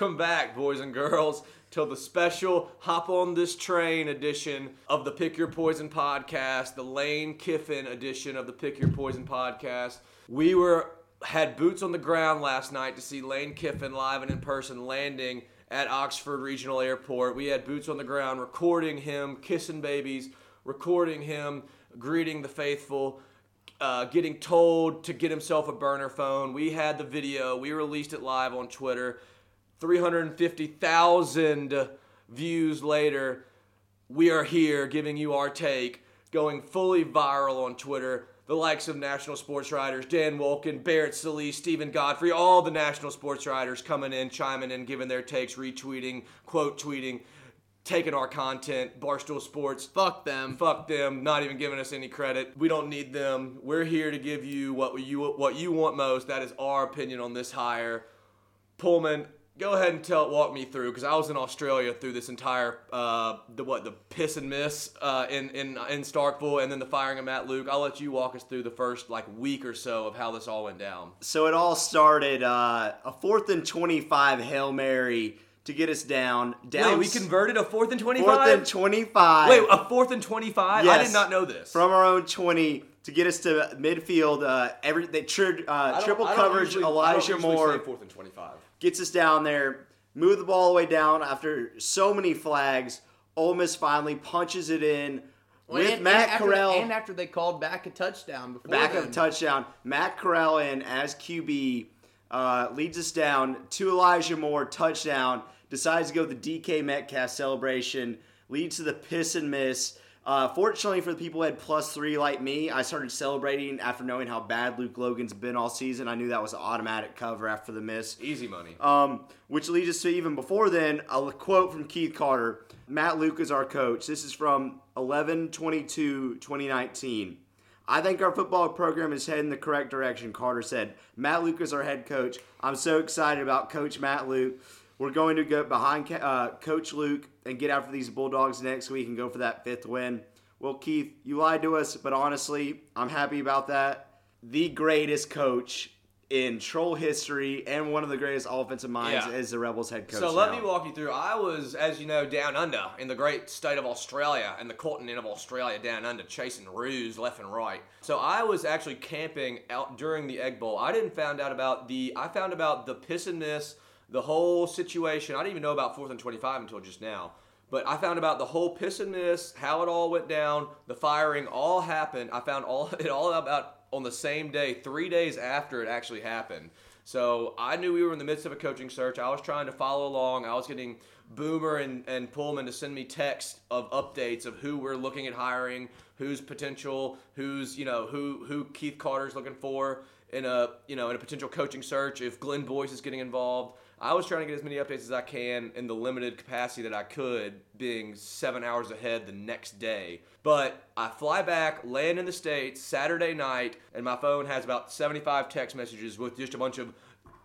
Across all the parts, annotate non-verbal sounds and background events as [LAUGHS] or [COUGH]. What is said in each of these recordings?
Welcome back, boys and girls, to the special Hop on This Train edition of the Pick Your Poison podcast, the Lane Kiffin edition of the Pick Your Poison podcast. We were had boots on the ground last night to see Lane Kiffin live and in person landing at Oxford Regional Airport. We had boots on the ground recording him kissing babies, recording him greeting the faithful uh, getting told to get himself a burner phone. We had the video. We released it live on Twitter. 350,000 views later, we are here giving you our take, going fully viral on Twitter. The likes of national sports writers, Dan Wolken, Barrett Sallee, Stephen Godfrey, all the national sports writers coming in, chiming in, giving their takes, retweeting, quote tweeting taking our content, Barstool Sports. Fuck them. Fuck them, not even giving us any credit. We don't need them. We're here to give you what you what you want most. That is our opinion on this hire. Pullman, go ahead and tell walk me through because I was in Australia through this entire uh, the what the piss and miss uh, in in in Starkville and then the firing of Matt Luke. I'll let you walk us through the first like week or so of how this all went down. So it all started uh, a fourth and twenty-five hail mary to get us down. down Wait, we converted a fourth and twenty-five. fourth and twenty-five. Wait, a fourth and twenty-five? I did not know this. from our own twenty to get us to midfield. Uh, every they tri- uh, triple coverage. usually- Elijah Moore say fourth and twenty-five. Gets us down there, move the ball all the way down after so many flags. Ole Miss finally punches it in with and, Matt and after, Corral. and after they called back a touchdown before back then. of touchdown. Matt Corral in as QB uh, leads us down to Elijah Moore touchdown. Decides to go the DK Metcalf celebration. Leads to the piss and miss. Uh, fortunately for the people who had plus three like me, I started celebrating after knowing how bad Luke Logan's been all season. I knew that was an automatic cover after the miss. Easy money. Um, which leads us to even before then, a quote from Keith Carter. Matt Luke is our coach. This is from 11 22 2019. I think our football program is heading the correct direction, Carter said. Matt Luke is our head coach. I'm so excited about Coach Matt Luke. We're going to go behind uh, Coach Luke and get after these Bulldogs next week and go for that fifth win. Well, Keith, you lied to us, but honestly, I'm happy about that. The greatest coach in troll history and one of the greatest offensive minds Yeah. is the Rebels head coach. So let now. me walk you through. I was, as you know, down under in the great state of Australia and the continent of Australia down under, chasing ruse left and right. So I was actually camping out during the Egg Bowl. I didn't found out about the. I found about the piss and miss, the whole situation. I didn't even know about fourth and twenty-five until just now. But I found about the whole piss and miss, how it all went down, the firing, all happened. I found all [LAUGHS] it all about on the same day, three days after it actually happened. So I knew we were in the midst of a coaching search. I was trying to follow along. I was getting Boomer and, and Pullman to send me text of updates of who we're looking at hiring, who's potential, who's you know who who Keith Carter's looking for in a you know in a potential coaching search. If Glenn Boyce is getting involved, I was trying to get as many updates as I can in the limited capacity that I could, being seven hours ahead the next day. But I fly back, land in the States Saturday night, and my phone has about 75 text messages with just a bunch of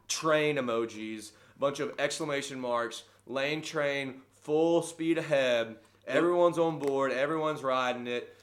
train emojis, a bunch of exclamation marks, lane train, full speed ahead. Everyone's on board, everyone's riding it.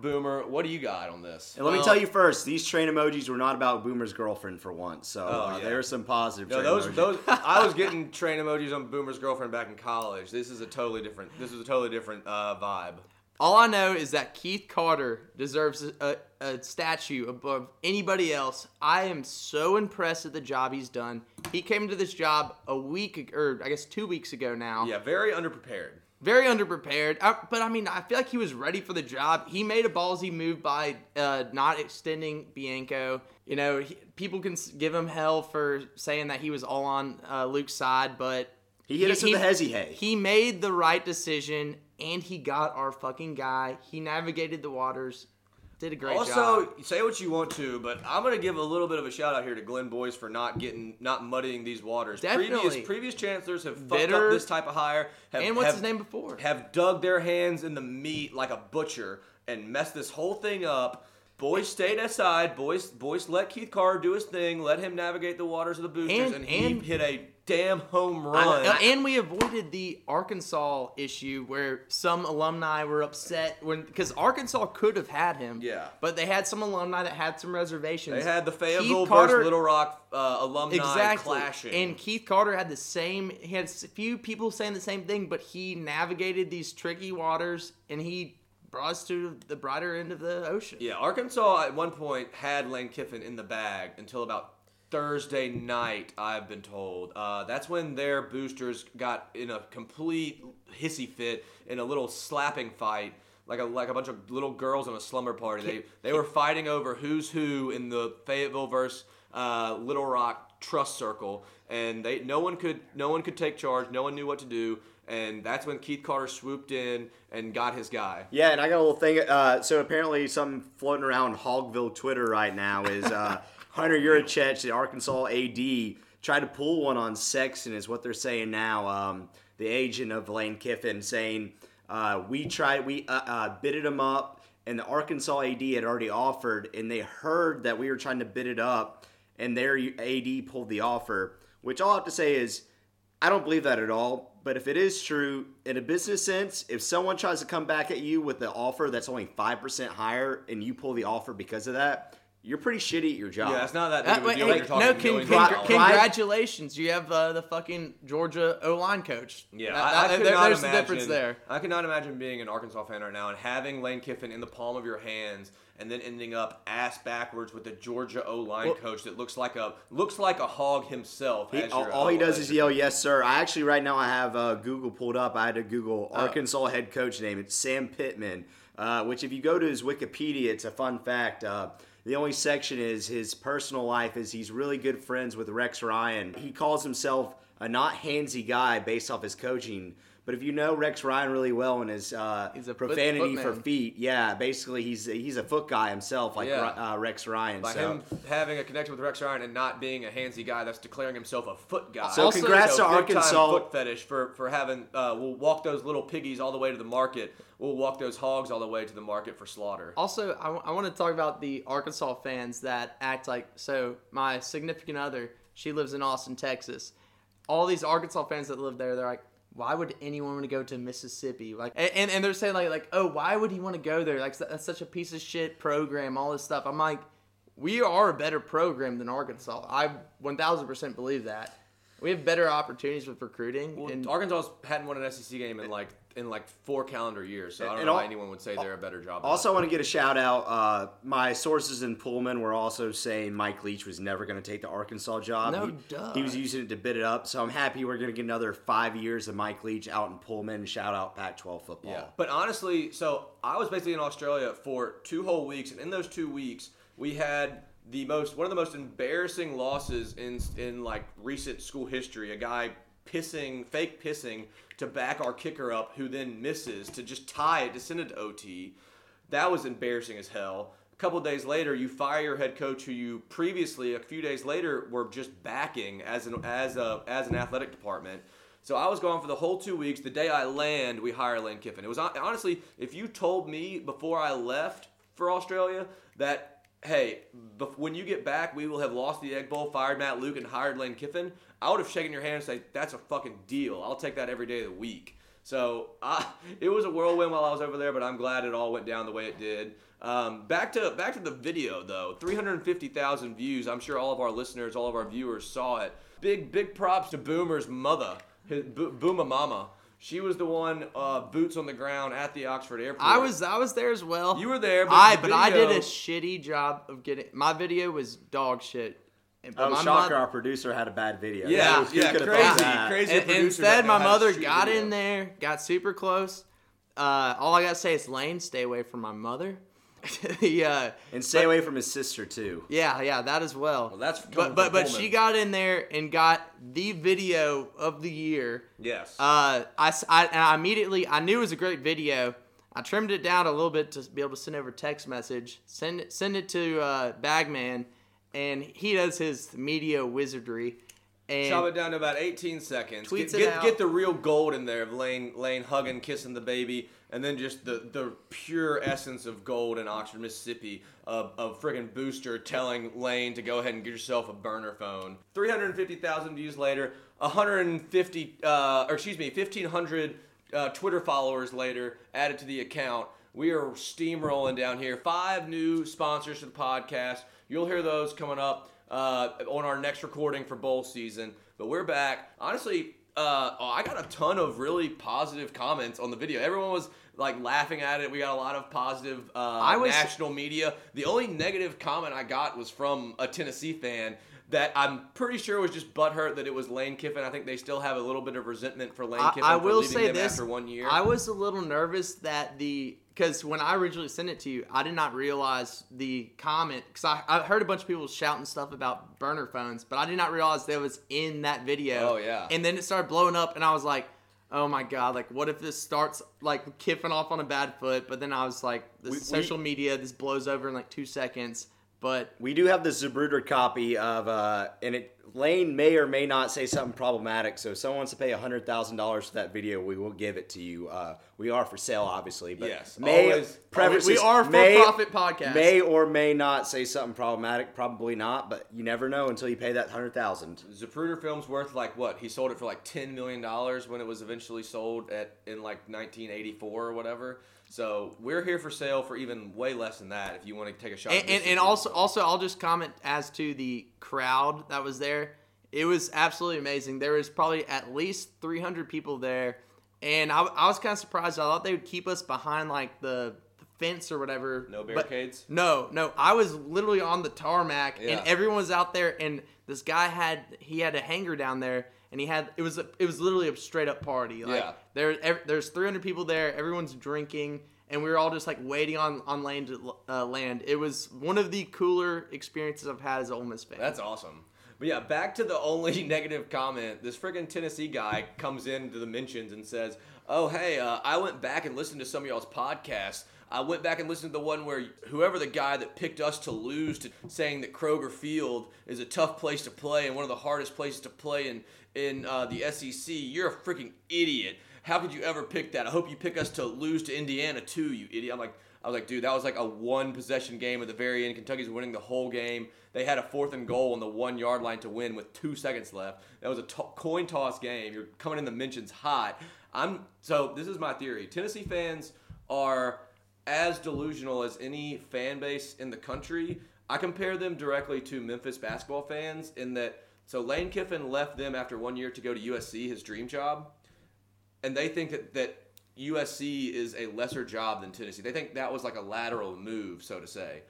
Boomer, what do you got on this? And let me tell you first, these train emojis were not about Boomer's girlfriend for once. So Oh, uh, yeah. there are some positive No, train those emojis. those [LAUGHS] I was getting train emojis on Boomer's girlfriend back in college. This is a totally different. This is a totally different uh, vibe. All I know is that Keith Carter deserves a, a statue above anybody else. I am so impressed at the job he's done. He came to this job a week, or I guess two weeks ago now. Yeah, very underprepared. Very underprepared. Uh, but I mean, I feel like he was ready for the job. He made a ballsy move by uh, not extending Bianco. You know, he, people can give him hell for saying that he was all on uh, Luke's side, but He hit us with the hezzy hay. He made the right decision, and he got our fucking guy. He navigated the waters, did a great job. also, job. say what you want to, but I'm gonna give a little bit of a shout out here to Glenn Boyce for not getting, not muddying these waters. Definitely. Previous previous chancellors have fucked Bitter. up this type of hire. Have, And what's have- his name before? Have dug their hands in the meat like a butcher and messed this whole thing up. Boyce stayed aside. Boyce, Boyce let Keith Carr do his thing. Let him navigate the waters of the boosters, and, And- he and hit a damn home run. Uh, and we avoided the Arkansas issue where some alumni were upset when because Arkansas could have had him. Yeah. But they had some alumni that had some reservations. they had the Fayetteville Carter- versus Little Rock uh, alumni exactly. clashing. And Keith Carter had the same. He had a few people saying the same thing, but he navigated these tricky waters and he brought us to the brighter end of the ocean. Yeah, Arkansas at one point had Lane Kiffin in the bag until about Thursday night, I've been told. Uh, that's when their boosters got in a complete hissy fit in a little slapping fight. Like a like a bunch of little girls in a slumber party. They they were fighting over who's who in the Fayetteville versus uh, Little Rock trust circle, and they no one could no one could take charge. No one knew what to do, and that's when Keith Carter swooped in and got his guy. Yeah, and I got a little thing. Uh, so apparently, something floating around Hogville Twitter right now is uh, Hunter Yurachek, the Arkansas AD, tried to pull one on Sexton, is what they're saying now. Um, the agent of Lane Kiffin saying uh, we tried, we uh, uh, bidded him up, and the Arkansas AD had already offered, and they heard that we were trying to bid it up, and their AD pulled the offer. Which all I have to say is, I don't believe that at all. But if it is true, in a business sense, if someone tries to come back at you with the offer that's only 5% higher and you pull the offer because of that, you're pretty shitty at your job. Yeah, it's not that big Uh, of a deal. hey, when you're talking no, con- con- of Congr- dollars. con- congratulations! You have uh, the fucking Georgia O line coach. Yeah, That- I, I that- could there- not there's imagine, the difference there. I cannot imagine being an Arkansas fan right now and having Lane Kiffin in the palm of your hands and then ending up ass backwards with the Georgia O line Well- coach that looks like a looks like a hog himself. He- as all, your all he does is yell, "Yes, sir." I actually right now I have uh, Google pulled up. I had to Google Oh. Arkansas head coach name. It's Sam Pittman. Uh, which, if you go to his Wikipedia, it's a fun fact. The only section is his personal life. Is he's really good friends with Rex Ryan. He calls himself a not handsy guy based off his coaching. But if you know Rex Ryan really well and his uh, He's a foot- profanity for feet, yeah, basically he's he's a foot guy himself, like Yeah. uh, Rex Ryan. By so. him having a connection with Rex Ryan and not being a handsy guy, that's declaring himself a foot guy. So Also- congrats to big time Arkansas. foot fetish for for having. Uh, we'll walk those little piggies all the way to the market. We'll walk those hogs all the way to the market for slaughter. Also, I, want to talk about the Arkansas fans that act like so. My significant other, she lives in Austin, Texas. All these Arkansas fans that live there, they're like, why would anyone want to go to Mississippi? Like, and, and, they're saying like, like, oh, why would he want to go there? Like, that's such a piece of shit program. All this stuff. I'm like, we are a better program than Arkansas. I 1,000% believe that. We have better opportunities with recruiting. Well, and Arkansas hadn't won an SEC game in like in like four calendar years, so I don't know al- why anyone would say they're a better job. Also, I want to get a shout out. Uh, my sources in Pullman were also saying Mike Leach was never going to take the Arkansas job. No he, duh. he was using it to bid it up. So I'm happy we're going to get another five years of Mike Leach out in Pullman. Shout out Pac-12 football. Yeah, but honestly, so I was basically in Australia for two whole weeks, and in those two weeks, we had the most one of the most embarrassing losses in in like recent school history. A guy pissing, fake pissing to back our kicker up, who then misses to just tie it to send it to OT. That was embarrassing as hell. A couple days later, you fire your head coach, who you previously, a few days later, were just backing as an as a as an athletic department. So I was gone for the whole two weeks. The day I land, we hire Lane Kiffin. It was honestly, if you told me before I left for Australia that hey, when you get back, we will have lost the Egg Bowl, fired Matt Luke, and hired Lane Kiffin, I would have shaken your hand and say that's a fucking deal. I'll take that every day of the week. So [LAUGHS] it was a whirlwind while I was over there, but I'm glad it all went down the way it did. Um, back to back to the video though, 350,000 views. I'm sure all of our listeners, all of our viewers saw it. Big big props to Boomer's mother, his Bo- Boomer Mama. She was the one uh, boots on the ground at the Oxford airport. I was I was there as well. You were there, but I the but I did a shitty job of getting my video was dog shit. And- but Oh, my shocker! mo- our producer had a bad video. Yeah, Who yeah, could've crazy, crazy. and- producer instead, my mother got video. in there, got super close. Uh, all I gotta say is Lane, stay away from my mother. [LAUGHS] the, uh, And stay away from his sister too. yeah, yeah, that as well. Well, that's but but but she got in there and got the video of the year. Yes. Uh, I, I- I immediately I knew it was a great video. I trimmed it down a little bit to be able to send over text message. Send it send it to uh, Bagman, and he does his media wizardry. And Chop it down to about 18 seconds. Tweets get, it get, out. get the real gold in there of Lane, Lane hugging, kissing the baby, and then just the, the pure essence of gold in Oxford, Mississippi, of friggin' Booster telling Lane to go ahead and get yourself a burner phone. 350,000 views later, 150, uh, or excuse me, 1,500 uh, Twitter followers later added to the account. We are steamrolling down here. Five new sponsors to the podcast. You'll hear those coming up uh, on our next recording for bowl season. But we're back. Honestly, uh, oh, I got a ton of really positive comments on the video. Everyone was like laughing at it. We got a lot of positive uh, I was- national media. The only negative comment I got was from a Tennessee fan that I'm pretty sure was just butthurt that it was Lane Kiffin. I think they still have a little bit of resentment for Lane I, Kiffin I will say this: after one year. I was a little nervous that the because when I originally sent it to you, I did not realize the comment because I, I heard a bunch of people shouting stuff about burner phones, but I did not realize that was in that video. Oh, yeah. and then it started blowing up, and I was like. Oh my god! Like, what if this starts like kiffing off on a bad foot? But then I was like, this We- is social media. This blows over in like two seconds. But We do have the Zapruder copy of, uh, and it Lane may or may not say something problematic. So if someone wants to pay hundred thousand dollars for that video, we will give it to you. Uh, we are for sale, obviously, but Yes, may always- preface we are a may- for-profit podcast. May or may not say something problematic. Probably not, but you never know until you pay that hundred thousand. Zapruder Films worth like what? He sold it for like ten million dollars when it was eventually sold at in like 1984 or whatever. So we're here for sale for even way less than that. If you want to take a shot. and, and, and also also I'll just comment as to the crowd that was there. It was absolutely amazing. There was probably at least 300 people there, and I, I was kind of surprised. I thought they would keep us behind like the, fence or whatever. no but- barricades. no, no. I was literally on the tarmac, Yeah. and everyone was out there. And this guy had he had a hanger down there, and he had it was a, it was literally a straight up party. Like, Yeah. There ev- there's 300 people there. Everyone's drinking, and we were all just like waiting on on land to uh, land. It was one of the cooler experiences I've had as an Ole Miss fan. That's awesome. But yeah, back to the only [LAUGHS] negative comment. This friggin' Tennessee guy comes into the mentions and says, "Oh hey, uh, I went back and listened to some of y'all's podcasts. I went back and listened to the one where whoever the guy that picked us to lose to saying that Kroger Field is a tough place to play and one of the hardest places to play in in uh, the SEC. You're a freaking idiot. How could you ever pick that? I hope you pick us to lose to Indiana too, you idiot." I'm like. I was like, dude, that was like a one possession game at the very end. Kentucky's winning the whole game. They had a fourth and goal on the one yard line to win with two seconds left. That was a coin toss game. You're coming in the mentions hot. I'm so this is my theory. Tennessee fans are as delusional as any fan base in the country. I compare them directly to Memphis basketball fans in that so Lane Kiffin left them after one year to go to USC, his dream job and they think that, that USC is a lesser job than Tennessee. They think that was like a lateral move, so to say.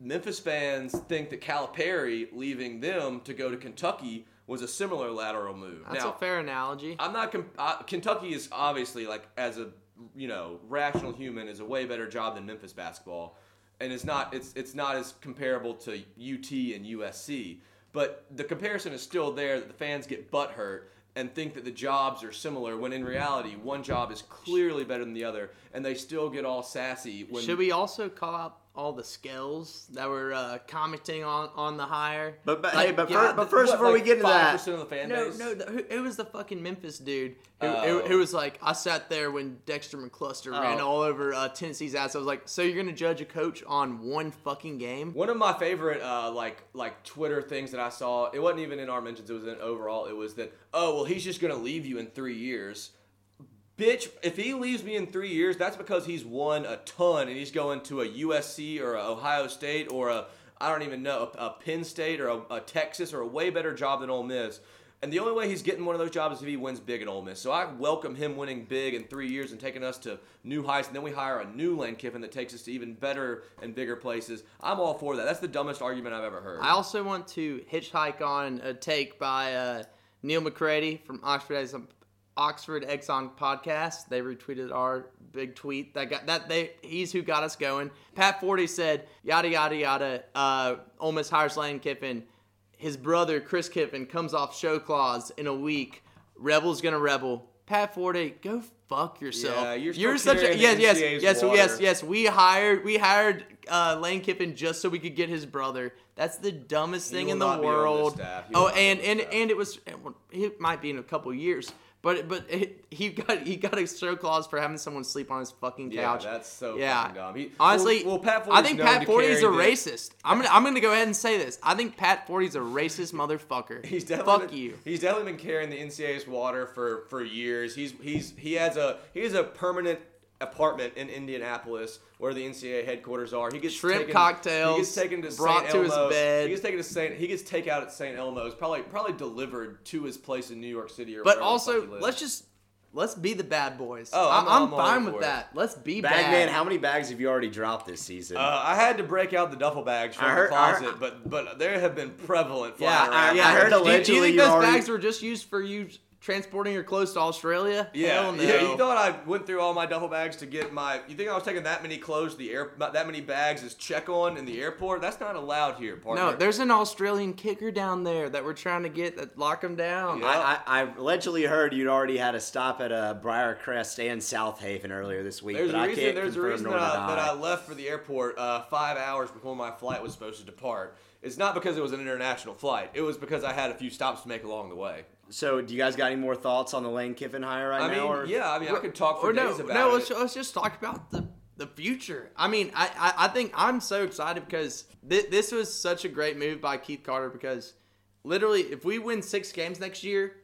Memphis fans think that Calipari leaving them to go to Kentucky was a similar lateral move. That's now, a fair analogy. I'm not. Comp- uh, Kentucky is obviously like as a you know rational human is a way better job than Memphis basketball, and it's not. It's it's not as comparable to UT and USC. But the comparison is still there that the fans get butt hurt and think that the jobs are similar when in reality one job is clearly better than the other, and they still get all sassy when. Should we also call out all the skills that were uh, commenting on on the hire? But, but Like, hey, but, yeah, fir- but What, first, before we like get into that, of the fan No, base? no, the, who- it was the fucking Memphis dude who, Oh. who, who was like, I sat there when Dexter McCluster ran Oh. all over uh, Tennessee's ass. I was like, so you're gonna judge a coach on one fucking game? One of my favorite uh, like like Twitter things that I saw, it wasn't even in our mentions, it was in overall, it was that, oh well he's just gonna leave you in three years. Bitch, if he leaves me in three years, that's because he's won a ton and he's going to a USC or a Ohio State or a I don't even know, a, a Penn State or a, a Texas or a way better job than Ole Miss. And the only way he's getting one of those jobs is if he wins big at Ole Miss. So I welcome him winning big in three years and taking us to new heights. And then we hire a new Lane Kiffin that takes us to even better and bigger places. I'm all for that. That's the dumbest argument I've ever heard. I also want to hitchhike on a take by uh, Neal McCready from Oxford Oxford Exxon podcast. They retweeted our big tweet that got that they he's who got us going. Pat Forde said yada yada yada. Uh, Ole Miss hires Lane Kiffin. His brother Chris Kiffin comes off show clause in a week. Rebel's gonna rebel. Pat Forde, go fuck yourself. Yeah, you're still such a yes yes NCAA's yes water. yes yes. We hired we hired uh, Lane Kiffin just so we could get his brother. That's the dumbest thing in the not be on this world. staff. He will Oh, and and and it was it might be in a couple years, But but it, he got he got a show clause for having someone sleep on his fucking couch. Yeah, that's so Yeah. fucking dumb. He, Honestly, well, well, Pat I think Pat Forde is a the- racist. I'm gonna I'm gonna go ahead and say this. I think Pat Forde's a racist [LAUGHS] motherfucker. He's definitely fuck been, you. He's definitely been carrying the NCAA's water for for years. He's he's he has a he has a permanent apartment in Indianapolis where the NCAA headquarters are. He gets Shrimp taken, cocktails He gets taken to brought St. to his bed. He gets taken to St. He gets takeout at St. Elmo's. Probably probably delivered to his place in New York City or. But wherever the fuck also, let's just let's be the bad boys. Oh, I- I'm- I'm, I'm fine with it. that. Let's be bad. man. how many bags have you already dropped this season? Uh, I had to break out the duffel bags from I heard- the closet, heard- but but there have been prevalent yeah, flying I, yeah, I heard do, you- do you allegedly think you those already- bags were just used for you transporting your clothes to Australia? Yeah, Hell no. yeah. You thought I went through all my duffel bags to get my? You think I was taking that many clothes to the air, that many bags as check on in the airport? That's not allowed here, partner. no, there's an Australian kicker down there that we're trying to get that lock him down. Yeah. I, I, I allegedly heard you'd already had a stop at uh, Briarcrest and South Haven earlier this week, There's but a I reason. can't There's a confirm reason that I, that I left for the airport uh, five hours before my flight was supposed to depart. It's not because it was an international flight. It was because I had a few stops to make along the way. So, do you guys got any more thoughts on the Lane Kiffin hire right I now? mean, or? yeah. I mean, I could talk for or no, days about no. it. Let's, let's just talk about the the future. I mean, I I, I think I'm so excited because th- this was such a great move by Keith Carter because literally, if we win six games next year,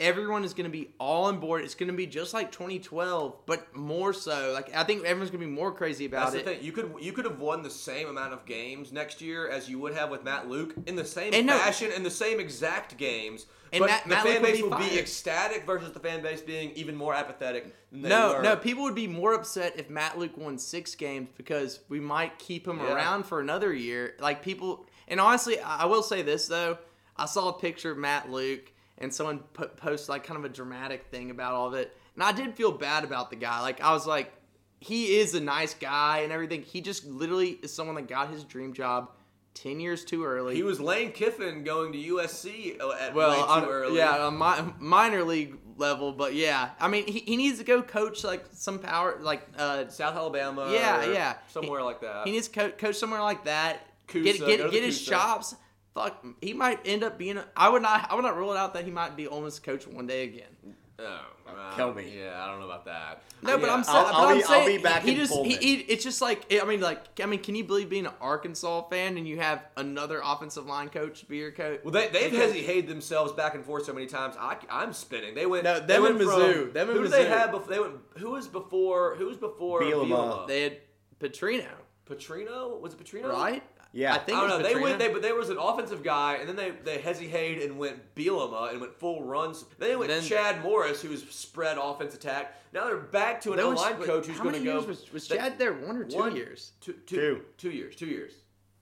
everyone is going to be all on board. It's going to be just like 2012, but more so. Like I think everyone's going to be more crazy about That's the it. thing. You could you could have won the same amount of games next year as you would have with Matt Luke in the same And no- fashion in the same exact games. And but Matt- the Matt fan Luke would base be will be fired. ecstatic versus the fan base being even more apathetic. Than they No, were. no, people would be more upset if Matt Luke won six games because we might keep him Yeah. around for another year. Like people, and honestly, I will say this though: I saw a picture of Matt Luke, and someone put, posted like kind of a dramatic thing about all of it, and I did feel bad about the guy. Like I was like, he is a nice guy and everything. He just literally is someone that got his dream job ten years too early. He was Lane Kiffin going to USC at well, way too early. yeah, on mi- minor league level, but yeah, I mean, he, he needs to go coach like some power, like uh, South Alabama. Yeah, or yeah. somewhere like that. He needs to co- coach somewhere like that. Get get get his chops. Fuck, he might end up being. A, I would not. I would not rule it out that he might be Ole Miss coach one day again. oh, uh, Kill me. Yeah, I don't know about that. No, but Yeah. I'm saying. I'll- but I'll I'm be- I'll be back he in just. He, he, it's just like I mean, like I mean, can you believe being an Arkansas fan and you have another offensive line coach be your coach? Well, they, they've hesitated themselves back and forth so many times. I, I'm spinning. They went. No, they them went and from- Mizzou. Them and who did they Mizzou. have before? They went. Who was before? Who was before Bielema. Bielema? They had Petrino, Petrino was it Petrino? right? Yeah. I think I don't know. was They Petrino. went. They but there was an offensive guy, and then they they hesitated and went Bielema and went full runs. Then they went Then- Chad Morris, who's spread offense attack. Now they're back to an There O line coach who's going to go. years was, was they- Chad there? One or two one- years? Two, two, Two. two years. Two years.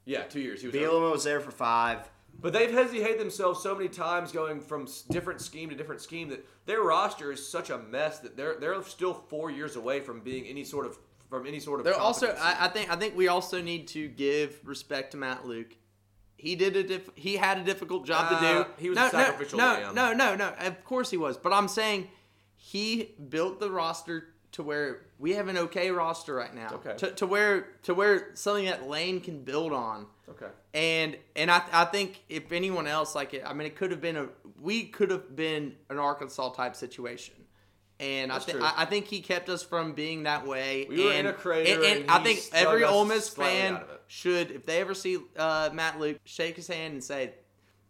Yeah, two years. He was Bielema was there for five. But they've hesitated themselves so many times going from different scheme to different scheme that their roster is such a mess that they're they're still four years away from being any sort of from any sort of. They're also. I, I think. I think we also need to give respect to Matt Luke. He did a diff, He had a difficult job to Uh, do. he was no, a sacrificial no, lamb. No, no, no, no. Of course he was. But I'm saying he built the roster to where we have an okay roster right now. Okay. To, to where to where something that Lane can build on. okay. And and I, I think if anyone else like it, I mean, it could have been a we could have been an Arkansas type situation. And I, th- I I think he kept us from being that way. We were in a crater and, and I think every Ole Miss fan out of it. should, if they ever see uh, Matt Luke, shake his hand and say,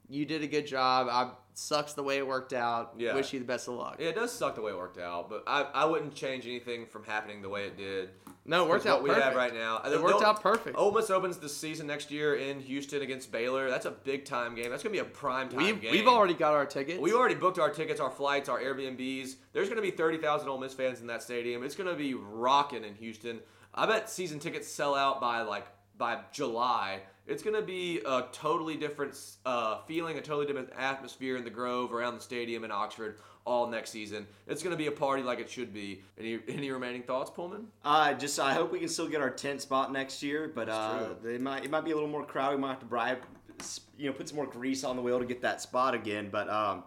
"You did a good job. I sucks the way it worked out. Yeah. Wish you the best of luck." Yeah, it does suck the way it worked out, but I, I wouldn't change anything from happening the way it did. No, it worked out what perfect. we have right now. It worked out perfect. Ole Miss opens the season next year in Houston against Baylor. That's a big time game. That's gonna be a prime time we've game. we've already got our tickets. We already booked our tickets, our flights, our Airbnbs. There's going to be 30,000 Ole Miss fans in that stadium. It's going to be rocking in Houston. I bet season tickets sell out by like by July. It's going to be a totally different uh, feeling, a totally different atmosphere in the Grove, around the stadium in Oxford, all next season. It's going to be a party like it should be. Any any remaining thoughts, Pullman? Uh, just I hope we can still get our tent spot next year, but uh, they might it might be a little more crowded. We might have to bribe, you know, put some more grease on the wheel to get that spot again. But um,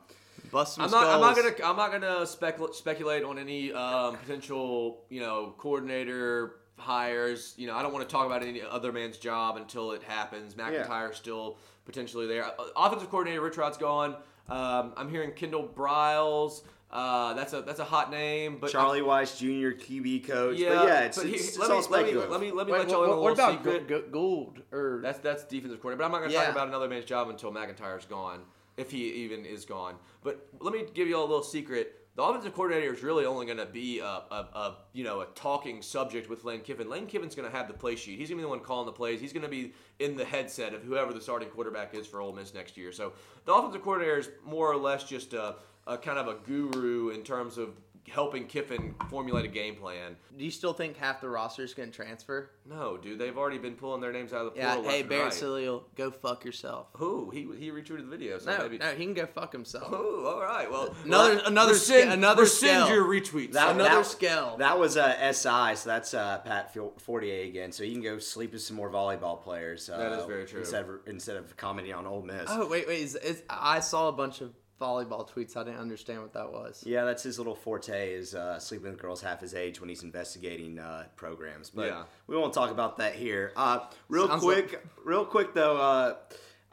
Bust some I'm not, I'm not gonna I'm not gonna specul- speculate on any um, potential you know coordinator hires. You know I don't want to talk about any other man's job until it happens. MacIntyre's still potentially there. Uh, Offensive coordinator Rich Rod's gone. Um, I'm hearing Kendal Briles. Uh, that's a that's a hot name, but Charlie Weis Jr. QB coach. Yeah, but yeah, it's, but he- it's, it's let, all me, let me let me let me Wait, let y'all in a what little about secret. G- G- Gould or That's that's defensive coordinator, but I'm not going to Yeah. talk about another man's job until MacIntyre's gone, if he even is gone. But let me give you all a little secret. The offensive coordinator is really only going to be a, a, a you know a talking subject with Lane Kiffin. Lane Kiffin's going to have the play sheet. He's going to be the one calling the plays. He's going to be in the headset of whoever the starting quarterback is for Ole Miss next year. So the offensive coordinator is more or less just a, a kind of a guru in terms of helping Kiffin formulate a game plan. do you still think half the roster is going to transfer? No, dude, they've already been pulling their names out of the Yeah. portal. Hey, left and Barrett right. Sallee, go fuck yourself. Who? He he retweeted the video, so No, maybe. no, he can go fuck himself. Oh, all right. Well, Another- well, another rescind, sca- another rescind scale. your retweets. That- Another that- scale. That was uh, SI, so that's uh, Pat Fil- Fortier again. So you can go sleep with some more volleyball players. Uh, That is very true. Instead of, instead of commenting on Ole Miss. Oh wait, wait. Is, is, I saw a bunch of volleyball tweets. I didn't understand what that was. Yeah, that's his little forte is uh, sleeping with girls half his age when he's investigating uh, programs. But Yeah. we won't talk about that here. Uh, real Sounds quick, real quick though, uh,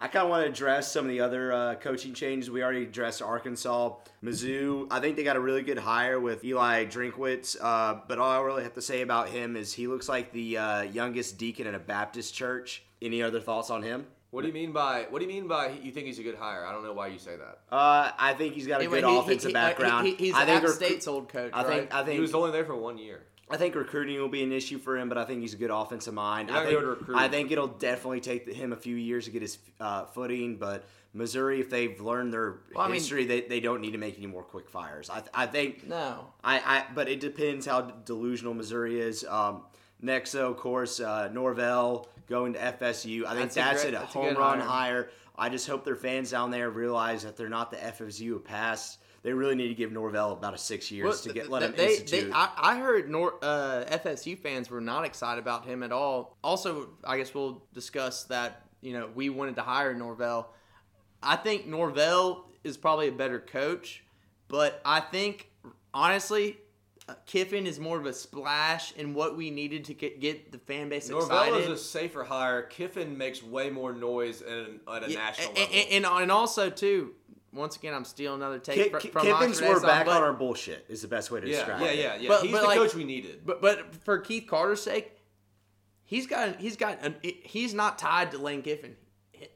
I kind of want to address some of the other uh, coaching changes. We already addressed Arkansas, Mizzou. I think they got a really good hire with Eli Drinkwitz. Uh, but all I really have to say about him is he looks like the uh, youngest deacon in a Baptist church. Any other thoughts on him? What do you mean by what do you mean by you think he's a good hire? I don't know why you say that. Uh, I think he's got a Anyway, good he- he- offensive he- background. he- he's I think App recru- State's old coach. I think right? I think He was only there for one year. I think recruiting will be an issue for him, but I think he's a good offensive mind. I think. I think it'll definitely take him a few years to get his uh, footing, but Missouri, if they've learned their Well, I mean- history, they, they don't need to make any more quick fires. I, I think, no. I, I, but it depends how delusional Missouri is. Um, next, though, of course, uh, Norvell going to FSU. I think That's a that's, great- a that's home good run hire. hire. I just hope their fans down there realize that they're not the FSU of past. They really need to give Norvell about a six years Well, to get let him they, institute. They, I, I heard Nor, uh, FSU fans were not excited about him at all. Also, I guess we'll discuss that. You know, we wanted to hire Norvell. I think Norvell is probably a better coach, but I think honestly, Kiffin is more of a splash in what we needed to get, get the fan base Norvell excited. is a safer hire. Kiffin makes way more noise at, an, at a Yeah, national and, level. and, and, and also too. Once again, I'm stealing another take Ki- fr- from Kiffin's Oxford we're Exxon, back but- on our bullshit is the best way to yeah, describe yeah, it. yeah, yeah. But- he's but the like- coach we needed. But but for Keith Carter's sake, he's got he's got an, he's not tied to Lane Kiffin.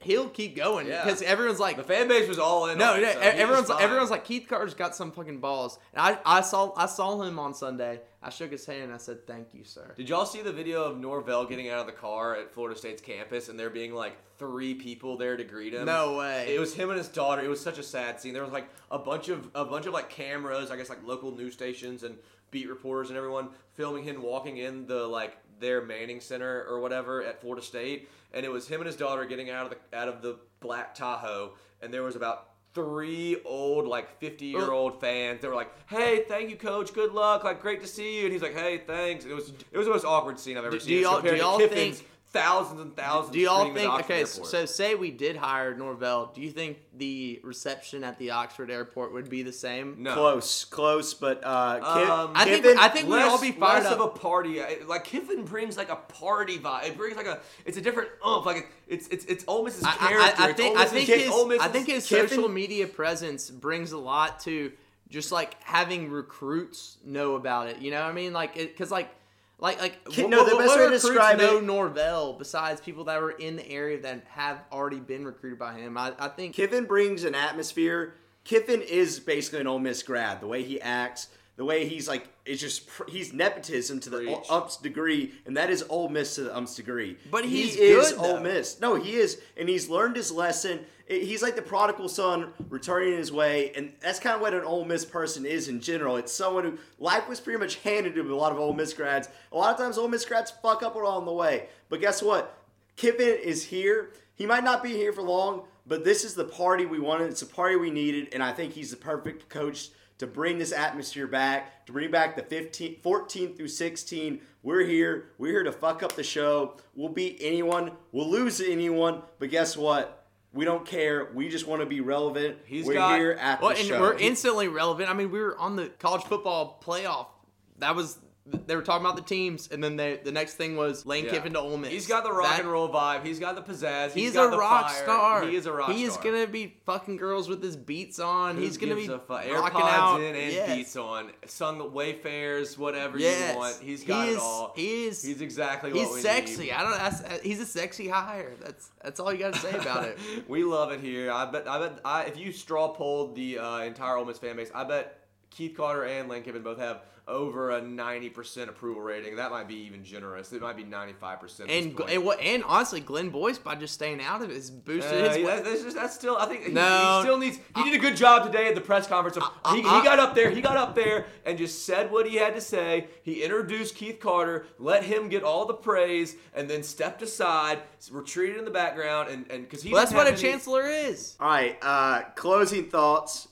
He'll keep going Yeah. because everyone's like the fan base was all in. no, no so everyone's everyone's like Keith Carter's got some fucking balls. And I, I saw I saw him on Sunday. I shook his hand and I said thank you, sir. Did y'all see the video of Norvell getting out of the car at Florida State's campus and there being like three people there to greet him? No way. It was him and his daughter. It was such a sad scene. There was like a bunch of a bunch of like cameras, I guess like local news stations and beat reporters and everyone filming him walking in the like their Manning Center or whatever at Florida State, and it was him and his daughter getting out of the out of the black Tahoe, and there was about three old like 50 year old fans they were like hey thank you coach. Good luck. Like great to see you. And he's like hey thanks. It was it was the most awkward scene i've ever Do- seen. do y'all- do y'all think- thousands and thousands Do y'all think okay? Airport. So say we did hire Norvell. Do you think the reception at the Oxford airport would be the same? no Close, close, but uh, Ki- Um, I think I think we'd all be fired less up. of a party. Like Kiffin brings like a party vibe. It brings like a. It's a different oomph. Like it's it's it's Ole Miss's character. I, I It's think I think it's his I think his Kiffin- social media presence brings a lot to just like having recruits know about it. You know what I mean? Like because like like like what, no, the what- best what way to describe know it- Norvell besides people that were in the area that have already been recruited by him. I, I think Kiffin brings an atmosphere. Kiffin is basically an Ole Miss grad. The way he acts, the way he's like, it's just he's nepotism to the Preach. ump's degree, and that is Ole Miss to the ump's degree. But he is good, Ole. Miss. No, he is, and he's learned his lesson. He's like the prodigal son returning his way, and that's kind of what an Ole Miss person is in general. It's someone who life was pretty much handed to him. a lot of Ole Miss grads. A lot of times, Ole Miss grads fuck up along the way, but guess what? Kiffin is here. He might not be here for long, but this is the party we wanted. It's the party we needed, and I think he's the perfect coach to bring this atmosphere back, to bring back the 15, 14 through 16. We're here. We're here to fuck up the show. We'll beat anyone. We'll lose to anyone, but guess what? We don't care. We just want to be relevant. He's we're got- here at well, the and show. we're instantly relevant. I mean, we were on the college football playoff. That was they were talking about the teams, and then they, the next thing was Lane Yeah. Kiffin to Ole Miss. He's got the rock That- and roll vibe. He's got the pizzazz. He's, got a rock fire. star. He is a rock star. He is star. gonna be fucking girls with his beats on. Who he's gonna be a fu- rocking AirPods out. in and yes. beats on. Sung Wayfarers, whatever Yes. you want. He's got he it is, all. He is. He's exactly what He's we sexy. need. I don't. That's, he's a sexy hire. That's that's all you gotta say about it. [LAUGHS] we love it here. I bet. I bet. I, if you straw polled the uh, entire Ole Miss fan base, I bet Keith Carter and Lane Kiffin both have over a ninety percent approval rating. That might be even generous. It might be ninety five percent. And and, what, and honestly, Glenn Boyce by just staying out of it has boosted Uh, his. yeah, that's, just, that's still. I think he, No. he still needs. He did a good job today at the press conference. Of, I- he, I- he got up there. He got up there and just said what he had to say. He introduced Keith Carter, let him get all the praise, and then stepped aside, retreated in the background, and and because he. well, that's what a any- chancellor is. All right, uh, closing thoughts.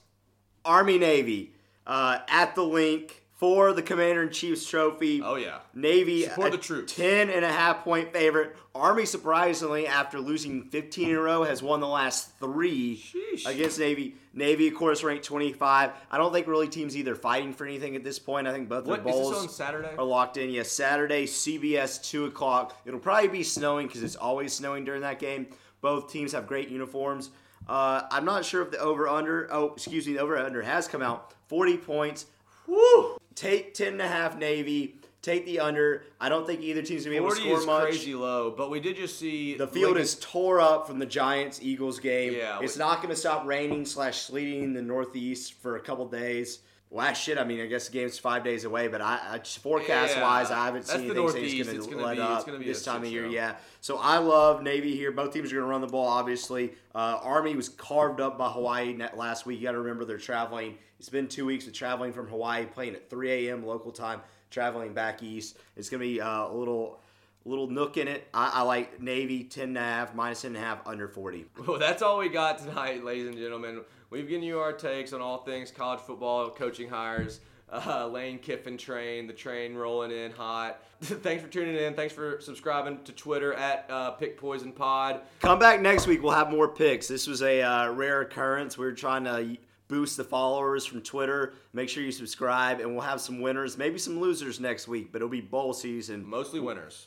Army Navy uh, at the Linc for the Commander in Chief's trophy. Oh yeah. Navy Support a the troops. 10 and a half point favorite. Army surprisingly after losing 15 in a row has won the last 3 Sheesh. against Navy. Navy of course ranked 25. I don't think really teams either fighting for anything at this point. I think both What their bowls on Saturday? are locked in. Yes, Saturday CBS 2 o'clock. It'll probably be snowing because it's always snowing during that game. Both teams have great uniforms. Uh, I'm not sure if the over under. Oh, excuse me, the over under has come out. 40 points. Woo! Take 10 and a half Navy. Take the under. I don't think either team's gonna be able to score is much. crazy low, but we did just see The field Lincoln- is tore up from the Giants Eagles game. Yeah, it's we- not going to stop raining slash sleeting in the Northeast for a couple days. Well, shit. I mean, I guess the game's five days away, but I, I just forecast wise, I haven't seen anything saying it's It's going gonna let be- up it's gonna be this time of year. show. Yeah. So I love Navy here. Both teams are going to run the ball. Obviously, uh, Army was carved up by Hawaii net last week. You got to remember they're traveling. It's been two weeks of traveling from Hawaii, playing at 3 a.m. local time, traveling back east. It's going to be uh, a little. Little nook in it. I, I like Navy 10 and a half, minus 10 and a half, under 40. Well, that's all we got tonight, ladies and gentlemen. We've given you our takes on all things college football, coaching hires, [LAUGHS] uh, Lane Kiffin train, the train rolling in hot. [LAUGHS] Thanks for tuning in. Thanks for subscribing to Twitter at uh, Pick Poison Pod. Come back next week. We'll have more picks. This was a uh, rare occurrence. We are trying to boost the followers from Twitter. Make sure you subscribe, and we'll have some winners, maybe some losers next week. But it'll be bowl season. Mostly winners.